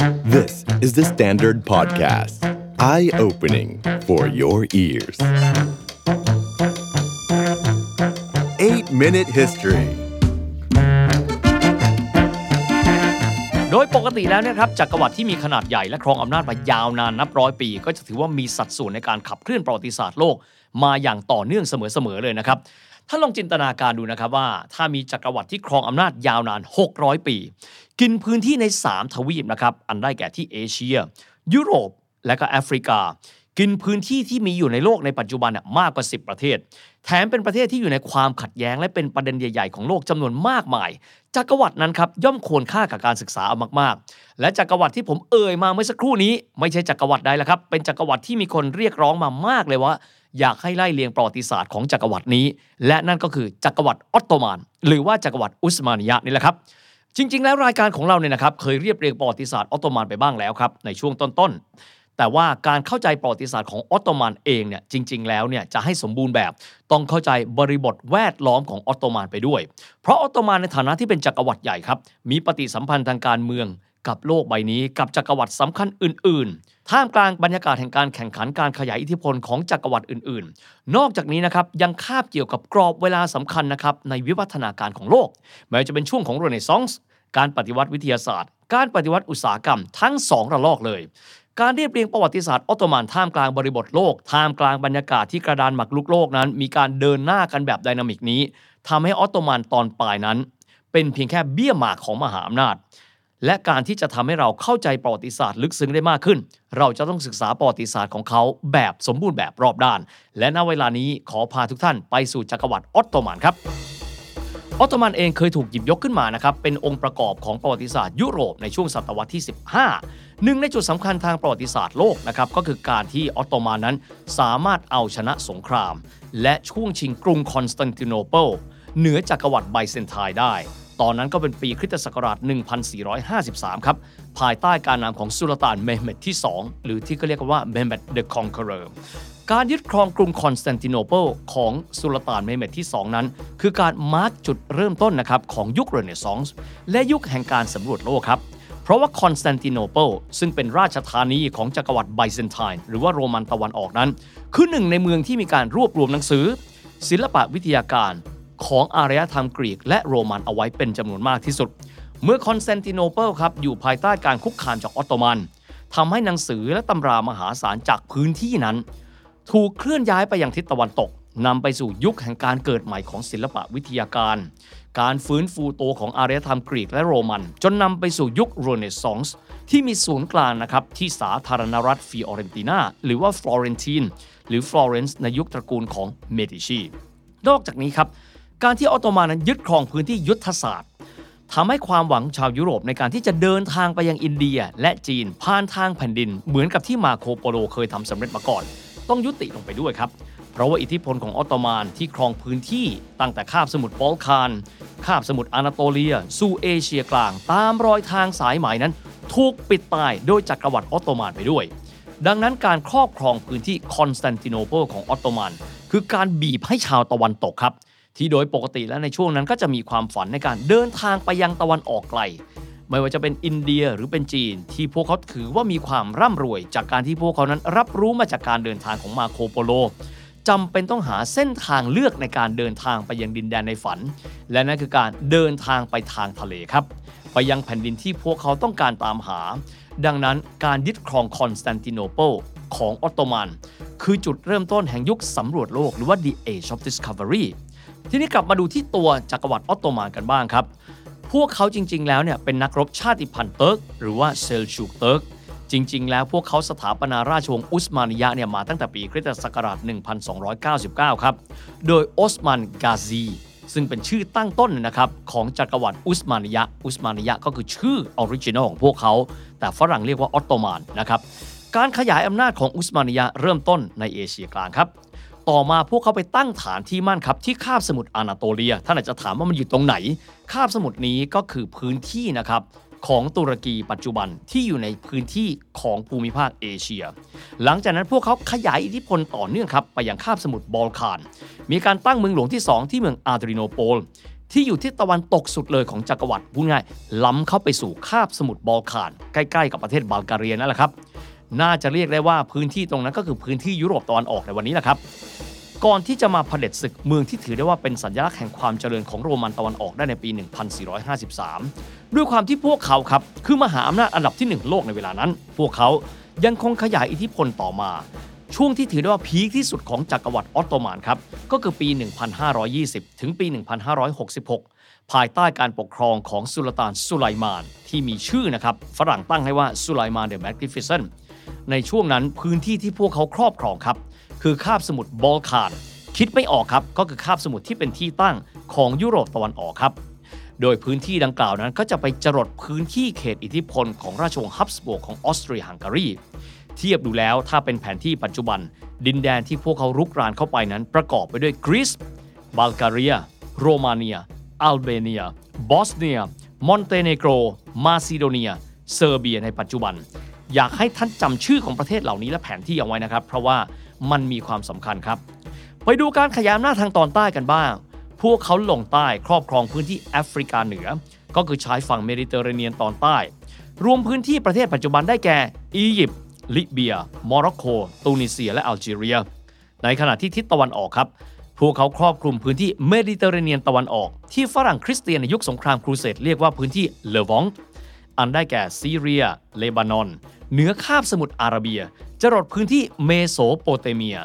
This is the Standard Podcast. Eye opening for your ears. 8 Minute History โดยปกติแล้วเนะครับจักรวรรดิที่มีขนาดใหญ่และครองอำนาจมายาวนานนับร้อยปี ก็จะถือว่ามีสัดส่วนในการขับเคลื่อนประวัติศาสตร์โลก มาอย่างต่อเนื่องเสมอๆเลยนะครับ ถ้าลองจินตนาการดูนะครับว่า ถ้ามีจักรวรรดิที่ครองอำนาจยาวนาน 600 ปี กินพื้นที่ใน 3 ทวีปนะครับ อันได้แก่ที่เอเชีย ยุโรปและก็แอฟริกา กินพื้นที่ที่มีอยู่ในโลกในปัจจุบันมากกว่า 10 ประเทศ แถมเป็นประเทศที่อยู่ในความขัดแย้งและเป็นประเด็นใหญ่ ๆ ของโลกจำนวนมากมาย จักรวรรดินั้นครับย่อมควรค่ากับการศึกษาเอามากๆ และจักรวรรดิที่ผมเอ่ยมาเมื่อสักครู่นี้ ไม่ใช่จักรวรรดิใดละครับ เป็นจักรวรรดิที่มีคนเรียกร้องมามากเลยว่า อยากให้ไล่เลียงประวัติศาสตร์ของจักรวรรดินี้ และนั่นก็คือจักรวรรดิออตโตมัน หรือว่าจักรวรรดิอุสมานียะนี่แหละครับจริง ๆ แล้วรายการของเราเนี่ยนะครับเคยเรียบเรียงประวัติศาสตร์ออตโตมันไปบ้างแล้วครับในช่วงต้นๆ แต่ว่าการเข้าใจประวัติศาสตร์ของออตโตมันเองเนี่ยจริง ๆ แล้วเนี่ยจะให้สมบูรณ์แบบต้องเข้าใจบริบทแวดล้อมของออตโตมันไปด้วย เพราะออตโตมันในฐานะที่เป็นจักรวรรดิใหญ่ครับมีปฏิสัมพันธ์ทางการเมืองกับโลกใบนี้กับจักรวรรดิสำคัญอื่น ๆ ท่ามกลางบรรยากาศแห่งการแข่งขันการขยายอิทธิพลของจักรวรรดิอื่น ๆ นอกจากนี้นะครับยังคาบเกี่ยวกับกรอบเวลาสำคัญนะครับในวิวัฒนาการของโลกแม้จะเป็นช่วงของเรเนซองส์การปฏิวัติวิทยาศาสตร์ การปฏิวัติอุตสาหกรรมทั้งสองระลอกเลย การเรียบเรียงประวัติศาสตร์ออตโตมันท่ามกลางบริบทโลก ท่ามกลางบรรยากาศที่กระดานหมากลุกโลกนั้น มีการเดินหน้ากันแบบไดนามิกนี้ทำให้ออตโตมันตอนปลายนั้น เป็นเพียงแค่เบี้ยหมากของมหาอำนาจ และการที่จะทำให้เราเข้าใจประวัติศาสตร์ลึกซึ้งได้มากขึ้น เราจะต้องศึกษาประวัติศาสตร์ของเขาแบบสมบูรณ์แบบรอบด้าน และณเวลานี้ขอพาทุกท่านไปสู่จักรวรรดิออตโตมันครับ ออตโตมันเองเคยถูกหยิบยกขึ้นมานะครับเป็นองค์ประกอบของประวัติศาสตร์ยุโรปในช่วงศตวรรษที่ 15 หนึ่งในจุดสำคัญทางประวัติศาสตร์โลกนะครับก็คือการที่ออตโตมันนั้นสามารถเอาชนะสงคราม และช่วงชิงกรุงคอนสแตนติโนเปิลเหนือจักรวรรดิไบเซนไทน์ได้ ตอนนั้นก็เป็นปีคริสตศักราช 1453 ครับ ภายใต้การนำของสุลต่านเมหเม็ดที่ 2 หรือที่ก็เรียกว่าเมหเม็ด the Conqueror การยึดครองกรุงคอนสแตนติโนเปิลของสุลต่านเมหเม็ดที่ 2 นั้น คือการ mark จุดเริ่มต้นนะครับของยุคเรเนซองส์และยุคแห่งการสำรวจโลกครับ เพราะว่าคอนสแตนติโนเปิลซึ่งเป็นราชธานีของจักรวรรดิไบเซนไทน์หรือว่าโรมันตะวันออกนั้น คือหนึ่งในเมืองที่มีการรวบรวมหนังสือ ศิลปะวิทยาการ ของอารยธรรมกรีกและโรมันเอาไว้เป็นจำนวนมากที่สุด เมื่อคอนสแตนติโนเปิลครับอยู่ภายใต้การคุกคามจากออตโตมันทำให้หนังสือและตำรามหาศาลจากพื้นที่นั้น ถูกเคลื่อนย้ายไปยังทิศตะวันตกนำไปสู่ยุคแห่งการเกิดใหม่ของศิลปะวิทยาการ การฟื้นฟูโตของอารยธรรมกรีกและโรมัน จนนำไปสู่ยุคเรเนซองส์ที่มีศูนย์กลางนะครับ ที่สาธารณรัฐฟิออเรนตินาหรือว่าฟลอเรนตินหรือฟลอเรนซ์ในยุคตระกูลของเมดิชี นอกจากนี้ครับ การที่ออตโตมันนั้นยึดครองพื้นที่ยุทธศาสตร์ทำให้ความหวังชาวยุโรปในการที่จะเดินทางไปยังอินเดียและจีนผ่านทางแผ่นดิน เหมือนกับที่มาร์โคโปโลเคยทำสำเร็จมาก่อน ต้องยุติลงไปด้วยครับ เพราะว่าอิทธิพลของออตโตมันที่ครองพื้นที่ตั้งแต่คาบสมุทรบอลข่านคาบสมุทรอานาโตเลีย สู่เอเชียกลาง ตามรอยทางสายไหมนั้น ถูกปิดตายโดยจักรวรรดิออตโตมันไปด้วย ดังนั้นการครอบครองพื้นที่คอนสแตนติโนเปิลของออตโตมันคือการบีบให้ชาวตะวันตกครับ ที่โดยปกติแล้วในช่วงนั้นก็จะมีความฝันในการเดินทางไปยังตะวันออกไกล ไม่ว่าจะเป็นอินเดียหรือเป็นจีน ที่พวกเขาถือว่ามีความร่ำรวย จากการที่พวกเขานั้นรับรู้มาจากการเดินทางของมาร์โคโปโลจำเป็นต้องหาเส้นทางเลือกในการเดินทางไปยังดินแดนในฝัน และนั่นคือการเดินทางไปทางทะเลครับ ไปยังแผ่นดินที่พวกเขาต้องการตามหา ดังนั้นการยึดครองคอนสแตนติโนเปิลของออตโตมัน คือจุดเริ่มต้นแห่งยุคสำรวจโลกหรือว่า the age of discovery ทีนี้กลับมาดูที่ตัวจักรวรรดิออตโตมันกันบ้างครับ พวกเขาจริง ๆ แล้วเนี่ยเป็นนักรบชาติพันธุ์เติร์กหรือว่าเซลชูกเติร์กจริง ๆ แล้วพวกเขาสถาปนาราชวงศ์อุสมานียะเนี่ยมาตั้งแต่ปีคริสตศักราช 1299 ครับ โดยออสมันกาซี ซึ่งเป็นชื่อตั้งต้นนะครับของจักรวรรดิอุสมานียะ อุสมานียะก็คือชื่อ original ของพวกเขา แต่ฝรั่งเรียกว่าออตโตมันนะครับ การขยายอำนาจของอุสมานียะเริ่มต้นในเอเชียกลางครับ ต่อมาพวกเขาไปตั้งฐานที่มั่นครับที่คาบสมุทรอานาโตเลีย ท่านอาจจะถามว่ามันอยู่ตรงไหน คาบสมุทรนี้ก็คือพื้นที่นะครับของตุรกีปัจจุบันที่อยู่ในพื้นที่ของภูมิภาคเอเชีย หลังจากนั้นพวกเขาขยายอิทธิพลต่อเนื่องครับไปยังคาบสมุทรบอลข่าน มีการตั้งเมืองหลวงที่ 2 ที่เมืองอาดริโนโปล ที่อยู่ที่ตะวันตกสุดเลยของจักรวรรดิพูดง่ายล้ำเข้าไปสู่คาบสมุทรบอลข่าน ใกล้ๆ กับประเทศบัลกเรียนั่นแหละครับ น่าจะเรียกได้ว่าพื้นที่ตรงนั้นก็คือพื้นที่ยุโรปตะวันออกในวันนี้แหละครับ ก่อนที่จะมาเผด็จศึกเมืองที่ถือได้ว่าเป็นสัญลักษณ์แห่งความเจริญของโรมันตะวันออกได้ในปี 1453 ด้วยความที่พวกเขาครับคือมหาอำนาจอันดับที่ 1 โลกในเวลานั้น พวกเขายังคงขยายอิทธิพลต่อมา ช่วงที่ถือได้ว่า peak ที่สุดของจักรวรรดิออตโตมันครับก็คือปี 1520 ถึงปี 1566ภายใต้การปกครองของสุลต่านสุไลมาน ที่มีชื่อนะครับ ฝรั่งตั้งให้ว่าสุไลมาน the Magnificent ในช่วงนั้นพื้นที่ที่พวกเขาครอบครองครับ คือคาบสมุทรบอลข่านคิดไม่ออกครับ ก็คือคาบสมุทรที่เป็นที่ตั้งของยุโรปตะวันออกครับ โดยพื้นที่ดังกล่าวนั้นก็จะไปจรดพื้นที่เขตอิทธิพลของราชวงศ์ฮับสบวร์กของออสเตรียฮังการีเทียบดูแล้วถ้าเป็นแผนที่ปัจจุบัน ดินแดนที่พวกเขารุกรานเข้าไปนั้นประกอบไปด้วยกรีซบัลแกเรีย โรมาเนีย อัลเบเนีย บอสเนีย มอนเตเนโกร มาซิโดเนีย เซอร์เบียในปัจจุบัน อยากให้ท่านจำชื่อของประเทศเหล่านี้และแผนที่เอาไว้นะครับ เพราะว่ามันมีความสำคัญครับ ไปดูการขยายอำนาจทางตอนใต้กันบ้าง พวกเขาลงใต้ครอบครองพื้นที่แอฟริกาเหนือ ก็คือชายฝั่งเมดิเตอร์เรเนียนตอนใต้ รวมพื้นที่ประเทศปัจจุบันได้แก่อียิปต์ลิเบีย โมร็อกโก ตูนิเซีย และอัลจีเรีย ในขณะที่ทิศตะวันออกครับ พวกเขาครอบคลุมพื้นที่เมดิเตอร์เรเนียนตะวันออก ที่ฝรั่งคริสเตียนในยุคสงครามครูเสดเรียกว่าพื้นที่เลแวนต์อันได้แก่ซีเรีย เลบานอน เหนือคาบสมุทรอาระเบียจรดพื้นที่เมโสโปเตเมีย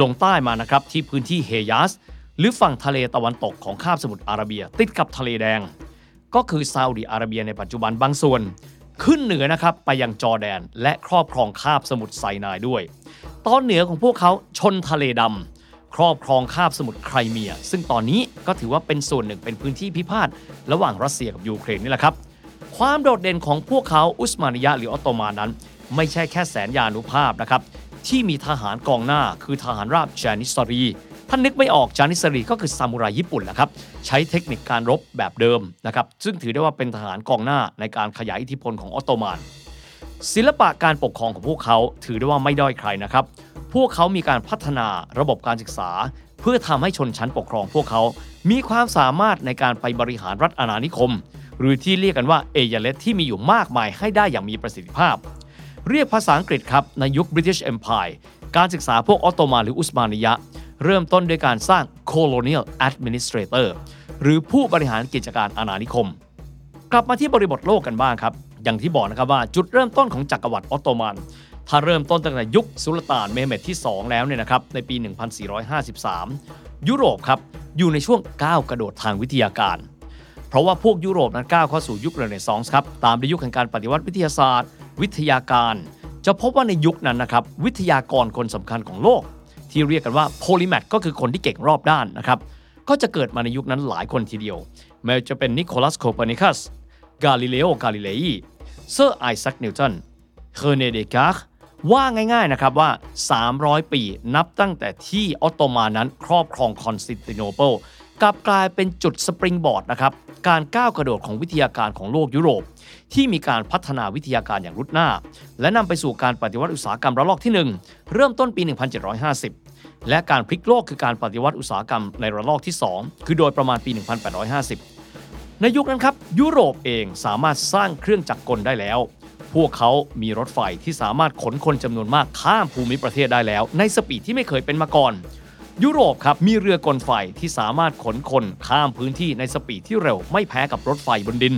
ลงใต้มานะครับที่พื้นที่เฮยาซหรือฝั่งทะเลตะวันตกของคาบสมุทรอาระเบีย ติดกับทะเลแดง ก็คือซาอุดิอาระเบียในปัจจุบันบางส่วน ขึ้นเหนือนะครับไปยังจอร์แดน และครอบครองคาบสมุทรไซนายด้วย ตอนเหนือของพวกเขาชนทะเลดำครอบครองคาบสมุทรไครเมีย ซึ่งตอนนี้ก็ถือว่าเป็นส่วนหนึ่งเป็นพื้นที่พิพาทระหว่างรัสเซียกับยูเครนนี่แหละครับ ความโดดเด่นของพวกเขาอุสมานิยะหรือออตโตมันนั้น ไม่ใช่แค่แสนยานุภาพนะครับ ที่มีทหารกองหน้าคือทหารราบจานิสรี ท่านนึกไม่ออกจานิสรีก็คือซามูไรญี่ปุ่นแหละครับ ใช้เทคนิคการรบแบบเดิมนะครับ ซึ่งถือได้ว่าเป็นทหารกองหน้าในการขยายอิทธิพลของออตโตมัน ศิลปะการปกครองของพวกเขาถือได้ว่าไม่ด้อยใครนะครับ พวกเขามีการพัฒนาระบบการศึกษา เพื่อทำให้ชนชั้นปกครองพวกเขา มีความสามารถในการไปบริหารรัฐอาณานิคม หรือที่เรียกกันว่าเอยาเลตที่มีอยู่มากมายให้ได้อย่างมีประสิทธิภาพ เรียกภาษาอังกฤษครับในยุค British Empire การศึกษาพวกออตโตมันหรืออุสมานิยะ เริ่มต้นด้วยการสร้าง Colonial Administrator หรือผู้บริหารกิจการอาณานิคม กลับมาที่บริบทโลกกันบ้างครับ อย่างที่บอกนะครับว่าจุดเริ่มต้นของจักรวรรดิออตโตมัน ถ้าเริ่มต้นตั้งแต่ยุคสุลต่านเมเหม็ดที่ 2 แล้วเนี่ยนะครับในปี 1453 ยุโรปครับอยู่ในช่วงก้าวกระโดดทางวิทยาการ เพราะว่าพวกยุโรปนั้นก้าวเข้าสู่ยุคเรเนซองส์ครับ ตามด้วยยุคแห่งการปฏิวัติวิทยาศาสตร์ วิทยาการ จะพบว่าในยุคนั้นนะครับวิทยากรคนสำคัญของโลก ที่เรียกกันว่า polymath ก็คือคนที่เก่งรอบด้านนะครับก็จะเกิดมาในยุคนั้นหลายคนทีเดียวไม่ว่าจะเป็นนิโคลัสโคเปอร์นิคัสกาลิเลโอกาลิเลยีเซอร์ไอแซคนิวตันเรอเนเดการ์ตว่าง่ายๆนะครับว่า 300 ปีนับตั้งแต่ที่ออตโตมันนั้นครอบครองคอนสแตนติโนเปิล กลับกลายเป็นจุด springboard นะครับการก้าวกระโดดของวิทยาการของโลกยุโรป ที่มีการพัฒนาวิทยาการอย่างรุดหน้า และนำไปสู่การปฏิวัติอุตสาหกรรมระลอกที่ 1 เริ่มต้นปี 1750 และการพลิกโลกคือการปฏิวัติอุตสาหกรรมในระลอกที่ 2 คือโดยประมาณปี 1850 ในยุคนั้นครับยุโรปเองสามารถสร้างเครื่องจักรกลได้แล้ว พวกเขามีรถไฟที่สามารถขนคนจำนวนมากข้ามภูมิประเทศได้แล้ว ในสปีดที่ไม่เคยเป็นมาก่อน ยุโรปครับมีเรือกลไฟที่สามารถขนคนข้ามพื้นที่ในสปีดที่เร็วไม่แพ้กับรถไฟบนดิน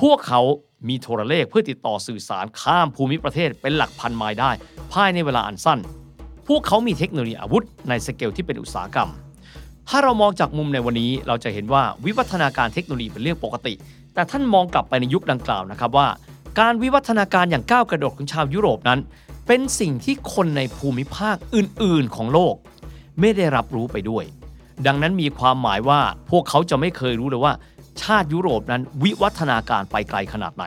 พวกเขามีโทรเลขเพื่อติดต่อสื่อสารข้ามภูมิประเทศเป็นหลักพันไมล์ได้ ภายในเวลาอันสั้น พวกเขามีเทคโนโลยีอาวุธในสเกลที่เป็นอุตสาหกรรม ถ้าเรามองจากมุมในวันนี้เราจะเห็นว่าวิวัฒนาการเทคโนโลยีเป็นเรื่องปกติ แต่ท่านมองกลับไปในยุคดังกล่าวนะครับว่า การวิวัฒนาการอย่างก้าวกระโดดของชาวยุโรปนั้น เป็นสิ่งที่คนในภูมิภาคอื่น ๆ ของโลก ไม่ได้รับรู้ไปด้วย ดังนั้นมีความหมายว่าพวกเขาจะไม่เคยรู้เลยว่า ชาติยุโรปนั้นวิวัฒนาการไปไกลขนาดไหน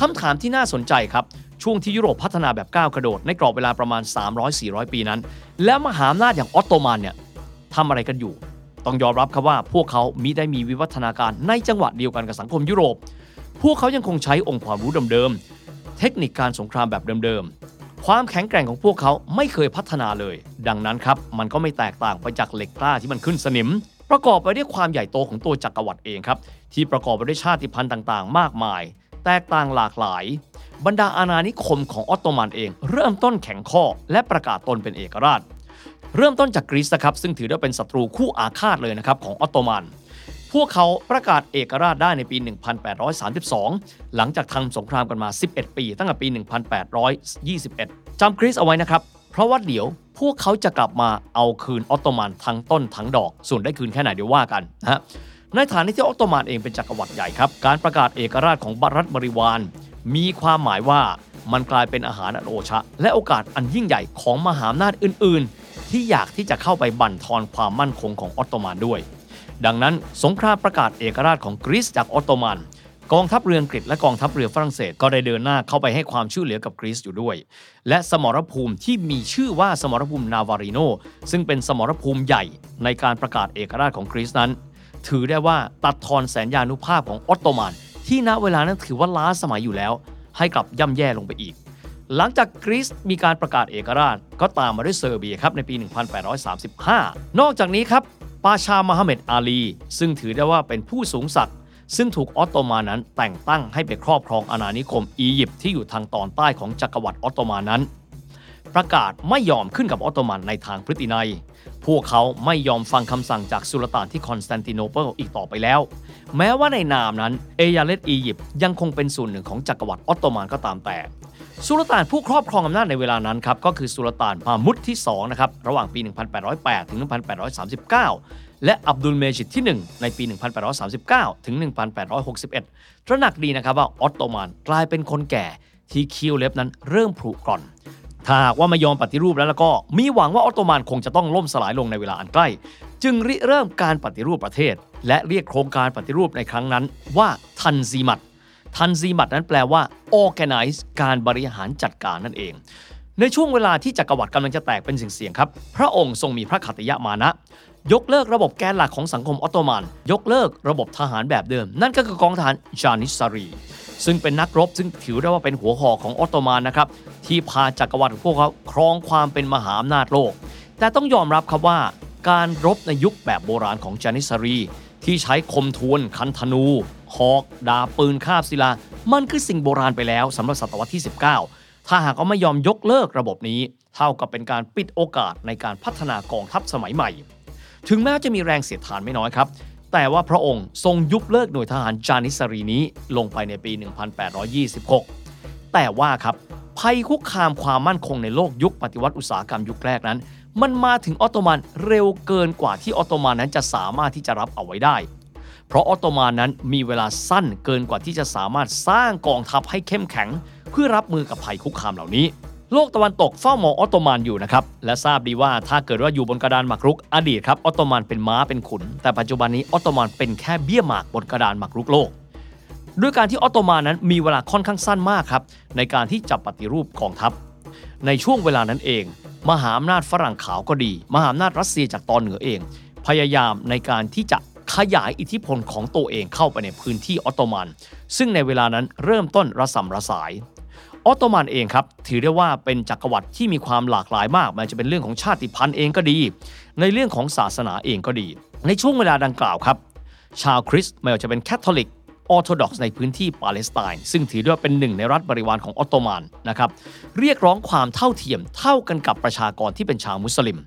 คำถามที่น่าสนใจครับ ช่วงที่ยุโรปพัฒนาแบบก้าวกระโดดในกรอบเวลาประมาณ 300-400 ปีนั้น แล้วมหาอำนาจอย่างออตโตมันเนี่ยทำอะไรกันอยู่ ต้องยอมรับครับว่าพวกเขามิได้มีวิวัฒนาการในจังหวะเดียวกันกับสังคมยุโรป พวกเขายังคงใช้องค์ความรู้เดิมๆเทคนิคการสงครามแบบเดิมๆ ความแข็งแกร่งของพวกเขาไม่เคยพัฒนาเลย ดังนั้นครับ มันก็ไม่แตกต่างไปจากเหล็กกล้าที่มันขึ้นสนิมปประกอบไปด้วยความใหญ่โตของตัวจักรวรรดิเองครับ ที่ประกอบไปด้วยชาติพันธุ์ต่างๆ มากมาย แตกต่างหลากหลาย บรรดาอาณานิคมของออตโตมันเอง เริ่มต้นแข็งข้อและประกาศตนเป็นเอกราช เริ่มต้นจากกรีซนะครับซึ่งถือได้เป็นศัตรูคู่อาฆาตเลยนะครับของออตโตมัน พวกเขาประกาศเอกราชได้ในปี 1832 หลังจากทำสงครามกันมา 11 ปี ตั้งแต่ปี 1821 จำกรีซเอาไว้นะครับ เพราะว่าเดี๋ยวพวกเขาจะกลับมาเอาคืนออตโตมันทั้งต้นทั้งดอก ส่วนได้คืนแค่ไหนเดี๋ยวว่ากันนะฮะ ในฐานะที่ออตโตมันเองเป็นจักรวรรดิใหญ่ครับ การประกาศเอกราชของบรัฐบริวาร มีความหมายว่ามันกลายเป็นอาหารอันโอชะ และโอกาสอันยิ่งใหญ่ของมหาอำนาจอื่น ๆ ที่อยากที่จะเข้าไปบั่นทอนความมั่นคงของออตโตมันด้วย ดังนั้นสงครามประกาศเอกราชของกรีซจากออตโตมัน กองทัพเรืออังกฤษและกองทัพเรือฝรั่งเศสก็ได้เดินหน้าเข้าไปให้ความช่วยเหลือกับกรีซอยู่ด้วย และสมรภูมิที่มีชื่อว่าสมรภูมินาวาริโนซึ่งเป็นสมรภูมิใหญ่ในการประกาศเอกราชของกรีซนั้น ถือได้ว่าตัดทอนแสนยานุภาพของออตโตมัน ที่ณเวลานั้นถือว่าล้าสมัยอยู่แล้ว ให้กลับย่ำแย่ลงไปอีกหลังจากกรีซมีการประกาศเอกราช ก็ตามมาด้วยเซอร์เบียครับในปี 1835 นอกจากนี้ครับ ปาชามาฮัมเหม็ดอาลี ซึ่งถือได้ว่าเป็นผู้สูงศักดิ์ซึ่งถูกออตโตมันนั้นแต่งตั้งให้ไปครอบครองอาณานิคมอียิปต์ที่อยู่ทางตอนใต้ของจักรวรรดิออตโตมันนั้น ประกาศไม่ยอมขึ้นกับออตโตมันในทางพฤตินัย พวกเขาไม่ยอมฟังคำสั่งจากสุลต่านที่คอนสแตนติโนเปิลอีกต่อไปแล้ว แม้ว่าในนามนั้นเอยาเลตอียิปต์ยังคงเป็นส่วนหนึ่งของจักรวรรดิออตโตมันก็ตามแต่ สุลต่านผู้ครอบครองอำนาจในเวลานั้นครับก็คือสุลต่านมามุดที่2นะครับระหว่างปี 1808 ถึง 1839และอับดุลเมจิดที่ 1 ในปี 1839 ถึง 1861 ตระหนักดีนะครับว่าออตโตมันกลายเป็นคนแก่ที่คิ้วเล็บนั้นเริ่มผุกร่อน ถ้าหากว่าไม่ยอมปฏิรูปแล้วแล้วก็มีหวังว่าออตโตมันคงจะต้องล่มสลายลงในเวลาอันใกล้ จึงริเริ่มการปฏิรูปประเทศ และเรียกโครงการปฏิรูปในครั้งนั้นว่าทันซีมัดทันซีมัดนั้นแปลว่า organize การบริหารจัดการนั่นเอง ในช่วงเวลาที่จักรวรรดิกำลังจะแตกเป็นเสี่ยงๆครับ พระองค์ทรงมีพระขัตติยมานะ ยกเลิกระบบแกนหลักของสังคมออตโตมัน ยกเลิกระบบทหารแบบเดิม นั่นก็คือกองทหารจานิสซารี ซึ่งเป็นนักรบซึ่งถือได้ว่าเป็นหัวหอกของออตโตมันนะครับ ที่พาจักรวรรดิพวกเขาครองความเป็นมหาอำนาจโลก แต่ต้องยอมรับครับว่า การรบในยุคแบบโบราณของจานิสซารี ที่ใช้คมทวน คันธนูหอกดาบปืนคาบศิลา มันคือสิ่งโบราณไปแล้วสำหรับศตวรรษที่ 19 ถ้าหากว่าไม่ยอมยกเลิกระบบนี้ เท่ากับเป็นการปิดโอกาสในการพัฒนากองทัพสมัยใหม่ ถึงแม้จะมีแรงเสียดทานไม่น้อยครับ แต่ว่าพระองค์ทรงยุบเลิกหน่วยทหารจานิสรีนี้ลงไปในปี 1826 แต่ว่าครับภัยคุกคามความมั่นคงในโลกยุคปฏิวัติอุตสาหกรรมยุคแรกนั้น มันมาถึงออตโตมันเร็วเกินกว่าที่ออตโตมันนั้นจะสามารถที่จะรับเอาไว้ได้ เพราะออตโตมันนั้นมีเวลาสั้นเกินกว่าที่จะสามารถสร้างกองทัพให้เข้มแข็ง เพื่อรับมือกับภัยคุกคามเหล่านี้ โลกตะวันตกเฝ้ามองออตโตมันอยู่นะครับและทราบดีว่าถ้าเกิดว่าอยู่บนกระดานหมากรุกอดีตครับออตโตมันเป็นม้าเป็นขุน แต่ปัจจุบันนี้ออตโตมันเป็นแค่เบี้ยหมากบนกระดานหมากรุกโลกด้วยการที่ออตโตมันนั้นมีเวลาค่อนข้างสั้นมากครับในการที่จะปฏิรูปกองทัพ ในช่วงเวลานั้นเอง มหาอำนาจฝรั่งขาวก็ดี มหาอำนาจรัสเซียจากตอนเหนือเอง พยายามในการที่จะขยายอิทธิพลของตัวเองเข้าไปในพื้นที่ออตโตมัน ซึ่งในเวลานั้นเริ่มต้นระส่ำระสาย ออตโตมันเองครับถือได้ว่าเป็นจักรวรรดิที่มีความหลากหลายมากไม่ว่าจะเป็นเรื่องของชาติพันธุ์เองก็ดี ในเรื่องของศาสนาเองก็ดี ในช่วงเวลาดังกล่าวครับ ชาวคริสต์ไม่ว่าจะเป็นแคทอลิกออร์โธดอกซ์ในพื้นที่ปาเลสไตน์ซึ่งถือได้ว่าเป็นหนึ่งในรัฐบริวารของออตโตมันนะครับเรียกร้องความเท่าเทียมเท่ากันกับประชากรที่เป็นชาวมุสลิม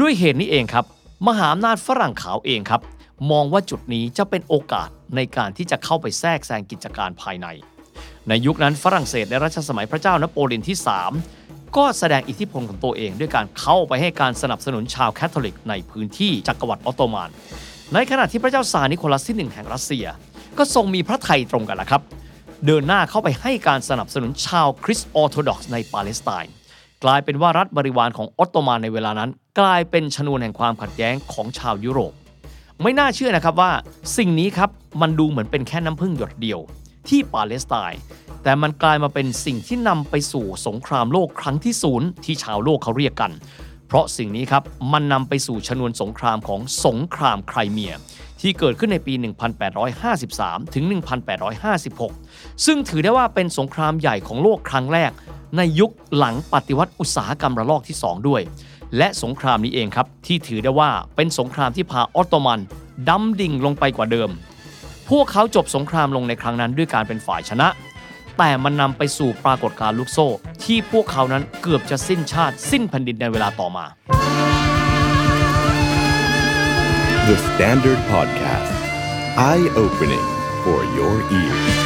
ด้วยเหตุนี้เองครับ มหาอำนาจฝรั่งขาวเองครับ มองว่าจุดนี้จะเป็นโอกาสในการที่จะเข้าไปแทรกแซงกิจการภายใน ในยุคนั้นฝรั่งเศสในรัชสมัยพระเจ้านโปเลียนที่ 3 ก็แสดงอิทธิพลของตัวเอง ด้วยการเข้าไปให้การสนับสนุนชาวแคทอลิกในพื้นที่จักรวรรดิออตโตมัน ในขณะที่พระเจ้าซาร์นิโคลัสที่1แห่งรัสเซีย ก็ทรงมีพระทัยตรงกันละครับ เดินหน้าเข้าไปให้การสนับสนุนชาวคริสต์ออร์โธดอกซ์ในปาเลสไตน์กลายเป็นว่ารัฐบริวารของออตโตมันในเวลานั้น กลายเป็นชนวนแห่งความขัดแย้งของชาวยุโรป ไม่น่าเชื่อนะครับว่า สิ่งนี้ครับมันดูเหมือนเป็นแค่น้ำพึ่งหยดเดียว ที่ปาเลสไตน์แต่มันกลายมาเป็นสิ่งที่นำไปสู่สงครามโลกครั้งที่ศูนย์ที่ชาวโลกเขาเรียกกัน เพราะสิ่งนี้ครับมันนำไปสู่ชนวนสงครามของสงครามไครเมีย ที่เกิดขึ้นในปี 1853 ถึง 1856 ซึ่งถือได้ว่าเป็นสงครามใหญ่ของโลกครั้งแรก ในยุคหลังปฏิวัติอุตสาหกรรมระลอกที่ 2 ด้วย และสงครามนี้เองครับที่ถือได้ว่าเป็นสงครามที่พาออตโตมันดำดิ่งลงไปกว่าเดิม พวกเขาจบสงครามลงในครั้งนั้นด้วยการเป็นฝ่ายชนะ แต่มันนำไปสู่ปรากฏการณ์ลูกโซ่ ที่พวกเขานั้นเกือบจะสิ้นชาติสิ้นแผ่นดินในเวลาต่อมา The Standard Podcast. Eye opening for your ears.